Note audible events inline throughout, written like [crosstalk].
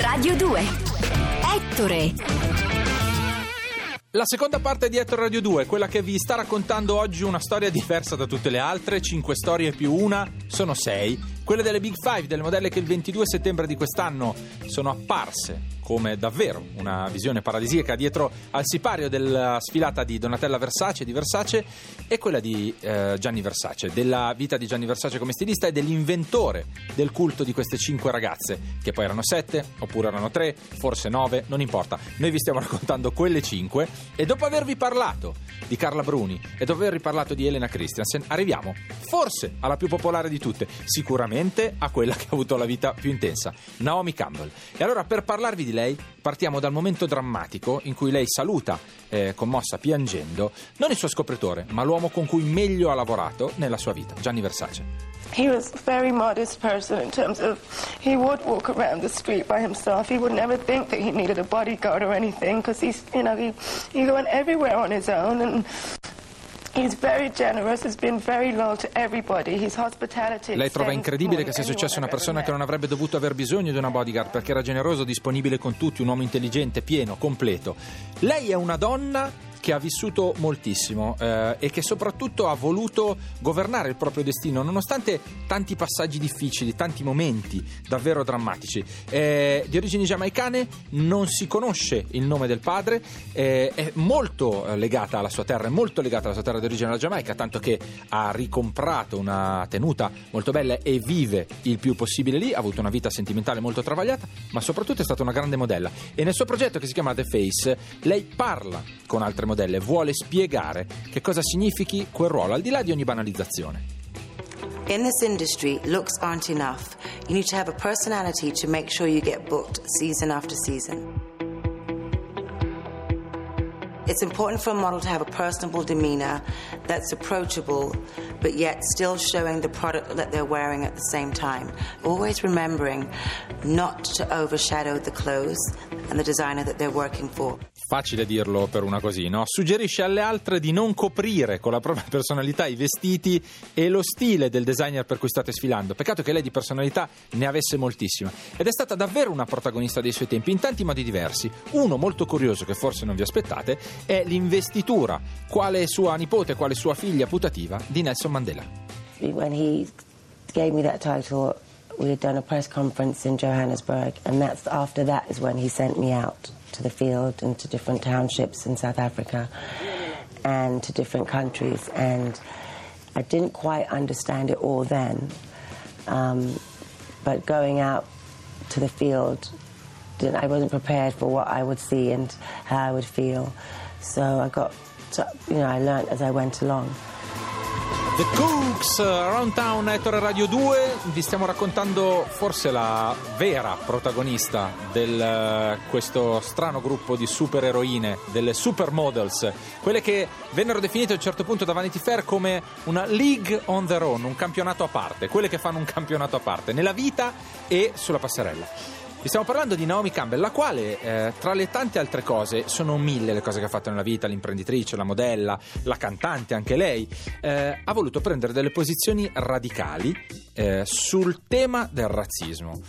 Radio 2. Ettore. La seconda parte di Ettore Radio 2, quella che vi sta raccontando oggi una storia diversa da tutte le altre, cinque storie più una, sono sei, quelle delle Big Five, delle modelle che il 22 settembre di quest'anno sono apparse come davvero una visione paradisiaca dietro al sipario della sfilata di Donatella Versace, di Versace e quella di eh, Gianni Versace, della vita di Gianni Versace come stilista e dell'inventore del culto di queste cinque ragazze, che poi erano sette, oppure erano tre, forse nove, non importa. Noi vi stiamo [laughs] raccontando quelle cinque e dopo avervi parlato di Carla Bruni e dopo avervi parlato di Elena Christiansen, arriviamo forse alla più popolare di tutte, sicuramente a quella che ha avuto la vita più intensa, Naomi Campbell. E allora per parlarvi di lei partiamo dal momento drammatico in cui lei saluta, eh, commossa, piangendo, non il suo scopritore, ma l'uomo con cui meglio ha lavorato nella sua vita, Gianni Versace. He was a very modest person in terms of he would walk around the street by himself. He would never think that he needed a bodyguard or anything because he's, you know, he, he went everywhere on his own and lei trova incredibile che sia successo a una persona che non avrebbe dovuto aver bisogno di una bodyguard perché era generoso, disponibile con tutti, un uomo intelligente, pieno, completo. Lei è una donna che ha vissuto moltissimo eh, e che soprattutto ha voluto governare il proprio destino nonostante tanti passaggi difficili, tanti momenti davvero drammatici. Eh, di origini giamaicane non si conosce il nome del padre, eh, è molto legata alla sua terra, è molto legata alla sua terra di origine, Giamaica, tanto che ha ricomprato una tenuta molto bella e vive il più possibile lì, ha avuto una vita sentimentale molto travagliata, ma soprattutto è stata una grande modella e nel suo progetto che si chiama The Face lei parla con altre modelle, vuole spiegare che cosa significhi quel ruolo, al di là di ogni banalizzazione. In this industry, looks aren't enough. You need to have a personality to make sure you get booked season after season. It's important for a model to have a personable demeanor that's approachable, but yet still showing the product that they're wearing at the same time. Always remembering not to overshadow the clothes and the designer that they're working for. Facile dirlo per una così, no? Suggerisce alle altre di non coprire con la propria [laughs] personalità i vestiti e lo stile del designer per cui state sfilando. Peccato che lei di personalità ne avesse moltissima. Ed è stata davvero una protagonista dei suoi tempi in tanti modi diversi. Uno molto curioso che forse non vi aspettate è l'investitura, quale sua nipote, quale sua figlia putativa di Nelson Mandela. When he gave me that title, we had done a press conference in Johannesburg and that's after that is when he sent me out. to the field and to different townships in South Africa and to different countries. And I didn't quite understand it all then. Um, but going out to the field, I wasn't prepared for what I would see and how I would feel. So I got, to, you know, I learned as I went along. The Cooks, Around Town, Ettore Radio 2, vi stiamo raccontando forse la vera protagonista di eh, questo strano gruppo di supereroine, delle supermodels, quelle che vennero definite a un certo punto da Vanity Fair come una league on their own, un campionato a parte, quelle che fanno un campionato a parte, nella vita e sulla passerella. Vi stiamo parlando di Naomi Campbell, la quale, eh, tra le tante altre cose, sono mille le cose che ha fatto nella vita, l'imprenditrice, la modella, la cantante, anche lei, eh, ha voluto prendere delle posizioni radicali eh, sul tema del razzismo.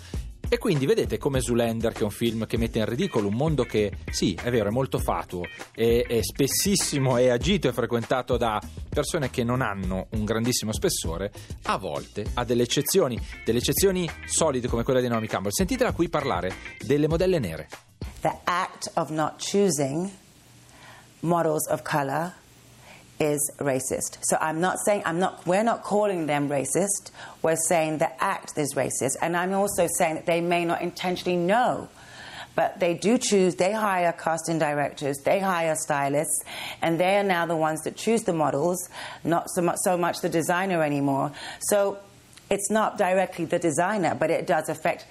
E quindi vedete come Zoolander, che è un film che mette in ridicolo un mondo che, sì, è vero, è molto fatuo, e, è spessissimo è agito e frequentato da persone che non hanno un grandissimo spessore, a volte ha delle eccezioni, delle eccezioni solide come quella di Naomi Campbell. Sentitela qui parlare delle modelle nere. The act of not choosing models of color is racist. So I'm not saying I'm not we're not calling them racist. We're saying the act is racist. And I'm also saying that they may not intentionally know. But they do choose, they hire casting directors, they hire stylists, and they are now the ones that choose the models, not so much, so much the designer anymore. So it's not directly the designer, but it does affect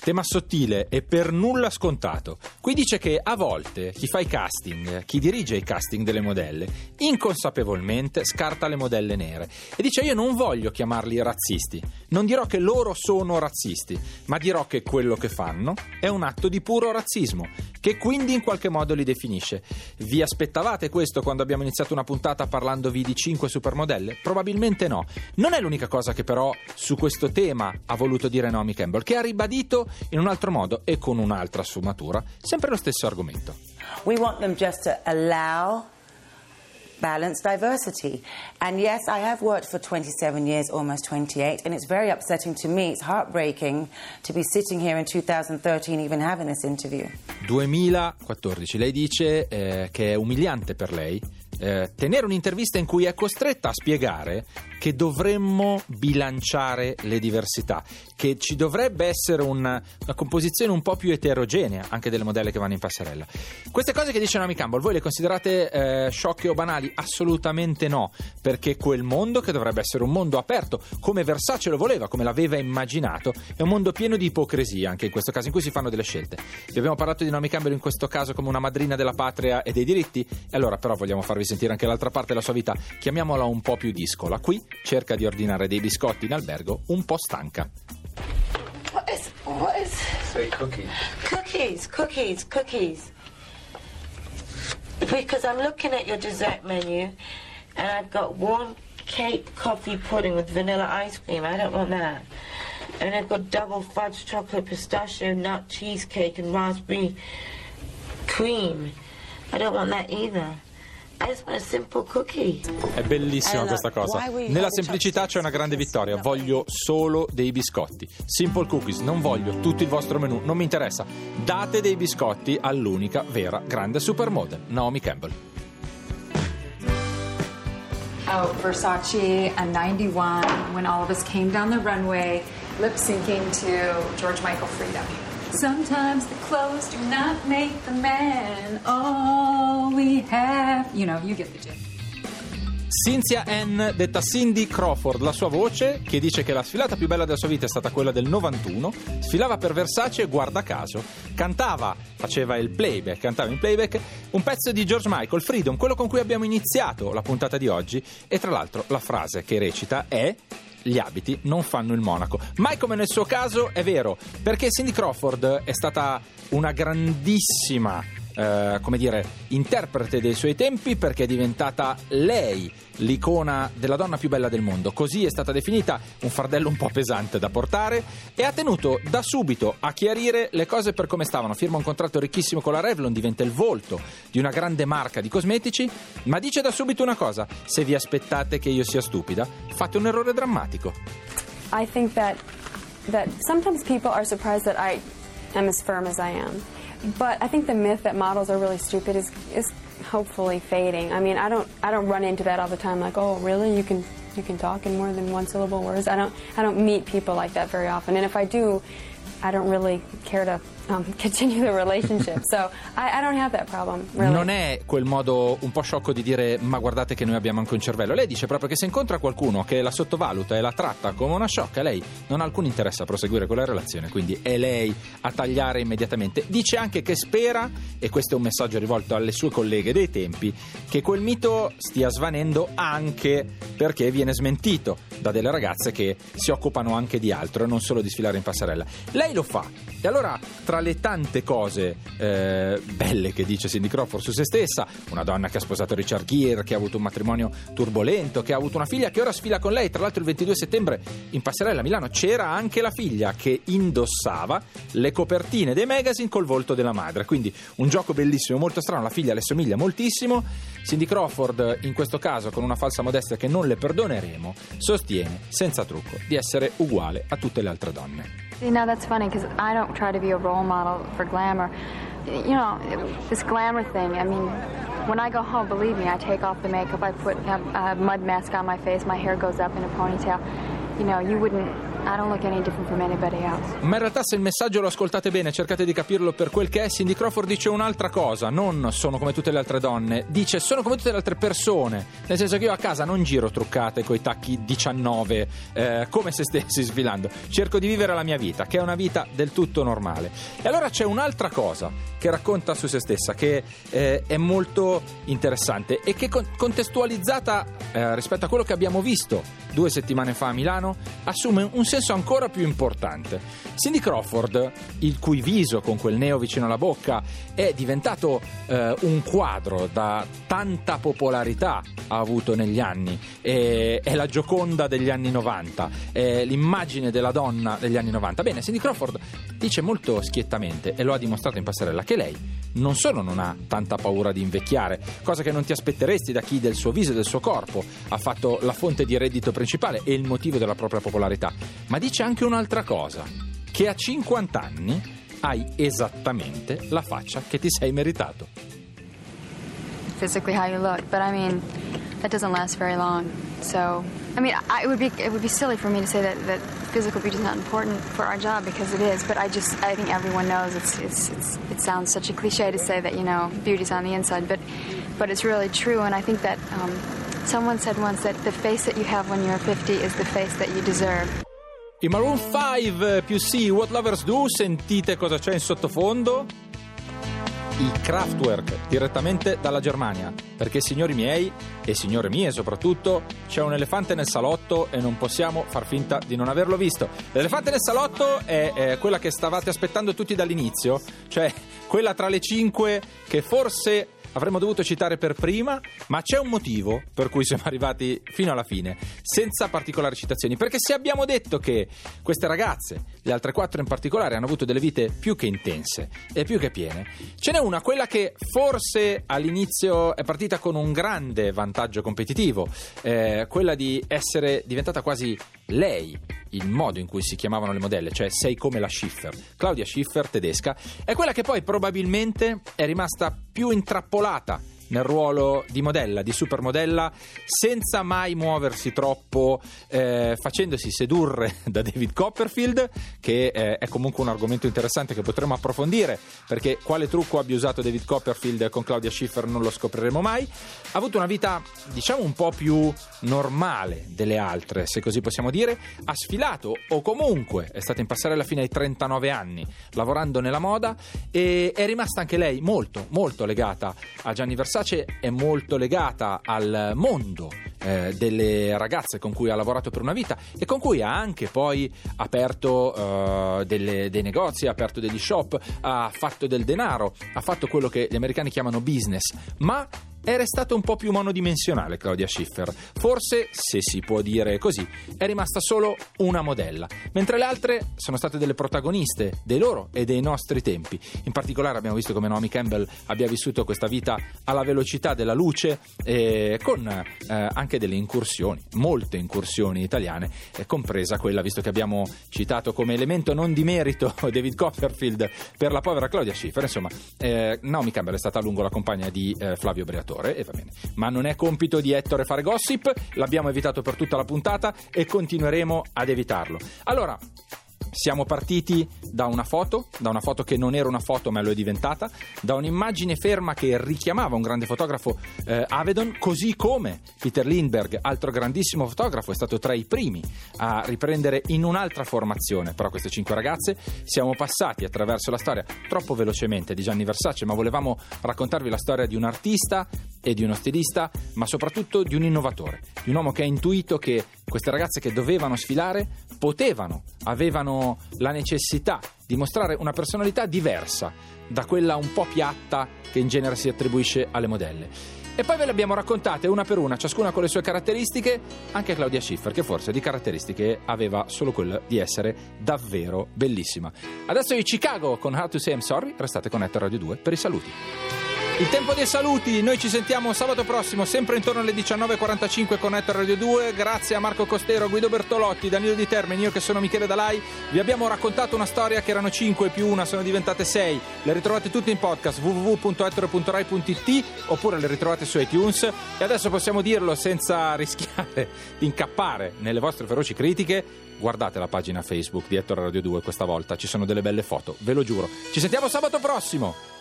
Tema sottile e per nulla scontato. Qui dice che a volte chi fa i casting, chi dirige i casting delle modelle, inconsapevolmente scarta le modelle nere e dice io non voglio chiamarli razzisti, non dirò che loro sono razzisti, ma dirò che quello che fanno è un atto di puro razzismo, che quindi in qualche modo li definisce. Vi aspettavate questo quando abbiamo iniziato una puntata parlandovi di 5 supermodelle? Probabilmente no. Non è l'unica cosa che però su questo tema ha voluto dire Naomi Campbell, che ha ribadito in un altro modo e con un'altra sfumatura sempre lo stesso argomento. We want them just to allow balanced diversity. And yes, I have worked for 27 years, almost 28, and it's very upsetting to me. It's heartbreaking to be sitting here in 2013 even having this interview. 2014, lei dice eh, che è umiliante per lei eh, tenere un'intervista in cui è costretta a spiegare che dovremmo bilanciare le diversità, che ci dovrebbe essere una, una composizione un po' più eterogenea anche delle modelle che vanno in passerella. Queste cose che dice Naomi Campbell, voi le considerate eh, sciocche o banali? Assolutamente no, perché quel mondo che dovrebbe essere un mondo aperto, come Versace lo voleva, come l'aveva immaginato, è un mondo pieno di ipocrisia anche in questo caso, in cui si fanno delle scelte. Vi abbiamo parlato di Naomi Campbell in questo caso come una madrina della patria e dei diritti, e allora però vogliamo farvi sentire anche l'altra parte della sua vita, chiamiamola un po' più discola. Qui cerca di ordinare dei biscotti in albergo un po' stanca. What is, what is, Sei cookie. cookies, cookies, cookies. Because I'm looking at your dessert menu and I've got warm cake coffee pudding with vanilla ice cream. I don't want that. And I've got double fudge chocolate pistachio nut cheesecake and raspberry cream. I don't want that either. È bellissima questa cosa. Nella semplicità c'è una grande vittoria. Voglio solo dei biscotti. Simple cookies, non voglio tutto il vostro menù, non mi interessa. Date dei biscotti all'unica vera grande supermodel, Naomi Campbell. out Versace and 91 when all of us came down the runway lip syncing to George Michael Freedom. Sometimes the clothes do not make the man. All we have, you know, you get the gist. Cynthia Ann, detta Cindy Crawford, la sua voce, che dice che la sfilata più bella della sua vita è stata quella del 91, sfilava per Versace guarda caso, cantava, faceva il playback, cantava in playback un pezzo di George Michael, Freedom, quello con cui abbiamo iniziato la puntata di oggi e tra l'altro la frase che recita è gli abiti non fanno il monaco. Mai come nel suo caso è vero, perché Cindy Crawford è stata una grandissima eh, come dire, interprete dei suoi tempi perché è diventata lei l'icona della donna più bella del mondo. Così è stata definita un fardello un po' pesante da portare e ha tenuto da subito a chiarire le cose per come stavano. Firma un contratto ricchissimo con la Revlon, diventa il volto di una grande marca di cosmetici, ma dice da subito una cosa: se vi aspettate che io sia stupida, fate un errore drammatico. I think that that sometimes people are surprised that I am as firm as I am. But I think the myth that models are really stupid is is hopefully fading. I mean, I don't I don't run into that all the time like, "Oh, really? You can you can talk in more than one syllable words?" I don't I don't meet people like that very often. And if I do, I don't really care to um, [laughs] continue the relationship. so I, I don't have that problem, really. Non è quel modo un po' sciocco di dire ma guardate che noi abbiamo anche un cervello. Lei dice proprio che se incontra qualcuno che la sottovaluta e la tratta come una sciocca, lei non ha alcun interesse a proseguire quella relazione, quindi è lei a tagliare immediatamente. Dice anche che spera, e questo è un messaggio rivolto alle sue colleghe dei tempi, che quel mito stia svanendo anche perché viene smentito da delle ragazze che si occupano anche di altro e non solo di sfilare in passerella. Lei lo fa. E allora, tra le tante cose eh, belle che dice Cindy Crawford su se stessa, una donna che ha sposato Richard Gere, che ha avuto un matrimonio turbolento, che ha avuto una figlia che ora sfila con lei, tra l'altro il 22 settembre in passerella a Milano c'era anche la figlia che indossava le copertine dei magazine col volto della madre, quindi un gioco bellissimo, molto strano, la figlia le somiglia moltissimo. Cindy Crawford, in questo caso con una falsa modestia che non le perdoneremo, sostiene senza trucco di essere uguale a tutte le altre donne. You know, that's funny because I don't try to be a role model for glamour. You know, this glamour thing, I mean, when I go home, believe me, I take off the makeup, I put a, a mud mask on my face, my hair goes up in a ponytail. You know, you wouldn't, I. Ma in realtà se il messaggio lo ascoltate bene, cercate di capirlo per quel che è, Cindy Crawford dice un'altra cosa, non sono come tutte le altre donne, dice sono come tutte le altre persone, nel senso che io a casa non giro truccate coi tacchi 19 eh, come se stessi svilando, cerco di vivere la mia vita, che è una vita del tutto normale. E allora c'è un'altra cosa che racconta su se stessa, che eh, è molto interessante e che con- contestualizzata eh, rispetto a quello che abbiamo visto due settimane fa a Milano, assume un senso ancora più importante. Cindy Crawford, il cui viso con quel neo vicino alla bocca è diventato eh, un quadro da tanta popolarità ha avuto negli anni, è, è la gioconda degli anni 90, è l'immagine della donna degli anni 90. Bene, Cindy Crawford dice molto schiettamente, e lo ha dimostrato in passerella, che lei non solo non ha tanta paura di invecchiare, cosa che non ti aspetteresti da chi del suo viso e del suo corpo ha fatto la fonte di reddito principale e il motivo della propria popolarità, ma dice anche un'altra cosa, che a 50 anni hai esattamente la faccia che ti sei meritato. physically how you look, but I mean, that doesn't last very long. So, I mean, I, it would be it would be silly for me to say that, that physical beauty is not important for our job because it is. But I just I think everyone knows it's, it's, it's it sounds such a cliche to say that you know beauty's on the inside, but but it's really true. And I think that um, someone said once that the face that you have when you're 50 is the face that you deserve. I Maroon 5 più sì, What Lovers Do, sentite cosa c'è in sottofondo? I Kraftwerk direttamente dalla Germania. Perché, signori miei, e signore mie soprattutto, c'è un elefante nel salotto e non possiamo far finta di non averlo visto. L'elefante nel salotto è, è quella che stavate aspettando tutti dall'inizio, cioè quella tra le cinque che forse avremmo dovuto citare per prima, ma c'è un motivo per cui siamo arrivati fino alla fine, senza particolari citazioni. Perché se abbiamo detto che queste ragazze, le altre quattro in particolare, hanno avuto delle vite più che intense e più che piene, ce n'è una, quella che forse all'inizio è partita con un grande vantaggio competitivo, eh, quella di essere diventata quasi lei il modo in cui si chiamavano le modelle, cioè sei come la Schiffer. Claudia Schiffer, tedesca, è quella che poi probabilmente è rimasta più intrappolata nel ruolo di modella, di supermodella, senza mai muoversi troppo, eh, facendosi sedurre [laughs] da David Copperfield, che eh, è comunque un argomento interessante che potremo approfondire, perché quale trucco abbia usato David Copperfield con Claudia Schiffer non lo scopriremo mai. Ha avuto una vita, diciamo, un po' più normale delle altre, se così possiamo dire. Ha sfilato, o comunque è stata in passerella fino ai 39 anni, lavorando nella moda, e è rimasta anche lei molto, molto legata a Gianni Versace è molto legata al mondo eh, delle ragazze con cui ha lavorato per una vita e con cui ha anche poi aperto uh, delle, dei negozi, ha aperto degli shop, ha fatto del denaro, ha fatto quello che gli americani chiamano business, ma è restata un po' più monodimensionale Claudia Schiffer. Forse, se si può dire così, è rimasta solo una modella, mentre le altre sono state delle protagoniste dei loro e dei nostri tempi. In particolare abbiamo visto come Naomi Campbell abbia vissuto questa vita alla velocità della luce eh, con eh, anche delle incursioni, molte incursioni italiane, eh, compresa quella, visto che abbiamo citato come elemento non di merito [laughs] David Copperfield per la povera Claudia Schiffer. Insomma, eh, Naomi Campbell è stata a lungo la compagna di eh, Flavio Briatore e va bene. Ma non è compito di Ettore fare gossip, l'abbiamo evitato per tutta la puntata e continueremo ad evitarlo. Allora, siamo partiti da una foto, da una foto che non era una foto ma lo è diventata, da un'immagine ferma che richiamava un grande fotografo eh, Avedon, così come Peter Lindbergh, altro grandissimo fotografo, è stato tra i primi a riprendere in un'altra formazione però queste cinque ragazze. Siamo passati attraverso la storia troppo velocemente di Gianni Versace, ma volevamo raccontarvi la storia di un artista e di uno stilista, ma soprattutto di un innovatore, di un uomo che ha intuito che queste ragazze che dovevano sfilare potevano, avevano la necessità di mostrare una personalità diversa da quella un po' piatta che in genere si attribuisce alle modelle. E poi ve le abbiamo raccontate una per una, ciascuna con le sue caratteristiche, anche Claudia Schiffer, che forse di caratteristiche aveva solo quella di essere davvero bellissima. Adesso i Chicago con How to Say I'm Sorry, restate con Ether Radio 2 per i saluti. Il tempo dei saluti, noi ci sentiamo sabato prossimo, sempre intorno alle 19.45 con Ether Radio 2. Grazie a Marco Costero, Guido Bertolotti, Danilo Di Termini, io che sono Michele Dalai. Vi abbiamo raccontato una storia che erano 5 più 1, sono diventate 6. Le ritrovate tutte in podcast www.etero.rai.it oppure le ritrovate su iTunes. E adesso possiamo dirlo senza [laughs] rischiare di incappare nelle vostre feroci critiche. Guardate la pagina Facebook di Ettore Radio 2 questa volta, ci sono delle belle foto, ve lo giuro. Ci sentiamo sabato prossimo!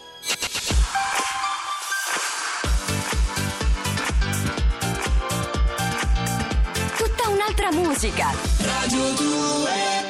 Musica. Radio 2